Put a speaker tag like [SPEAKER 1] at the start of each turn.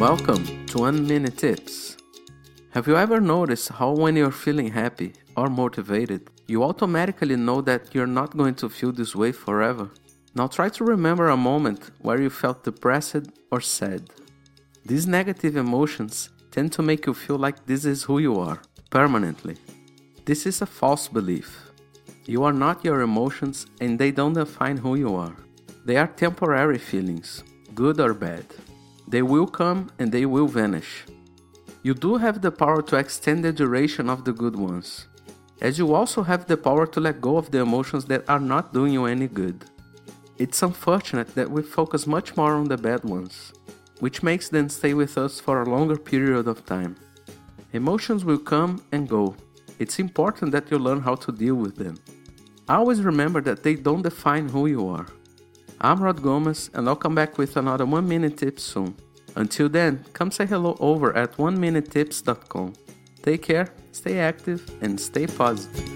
[SPEAKER 1] Welcome to One Minute Tips. Have you ever noticed how, when you're feeling happy or motivated, you automatically know that you're not going to feel this way forever? Now try to remember a moment where you felt depressed or sad. These negative emotions tend to make you feel like this is who you are, permanently. This is a false belief. You are not your emotions and they don't define who you are. They are temporary feelings, good or bad. They will come and they will vanish. You do have the power to extend the duration of the good ones, as you also have the power to let go of the emotions that are not doing you any good. It's unfortunate that we focus much more on the bad ones, which makes them stay with us for a longer period of time. Emotions will come and go. It's important that you learn how to deal with them. Always remember that they don't define who you are. I'm Rod Gomes, and I'll come back with another 1 Minute Tips soon. Until then, come say hello over at 1minutetips.com. Take care, stay active, and stay positive.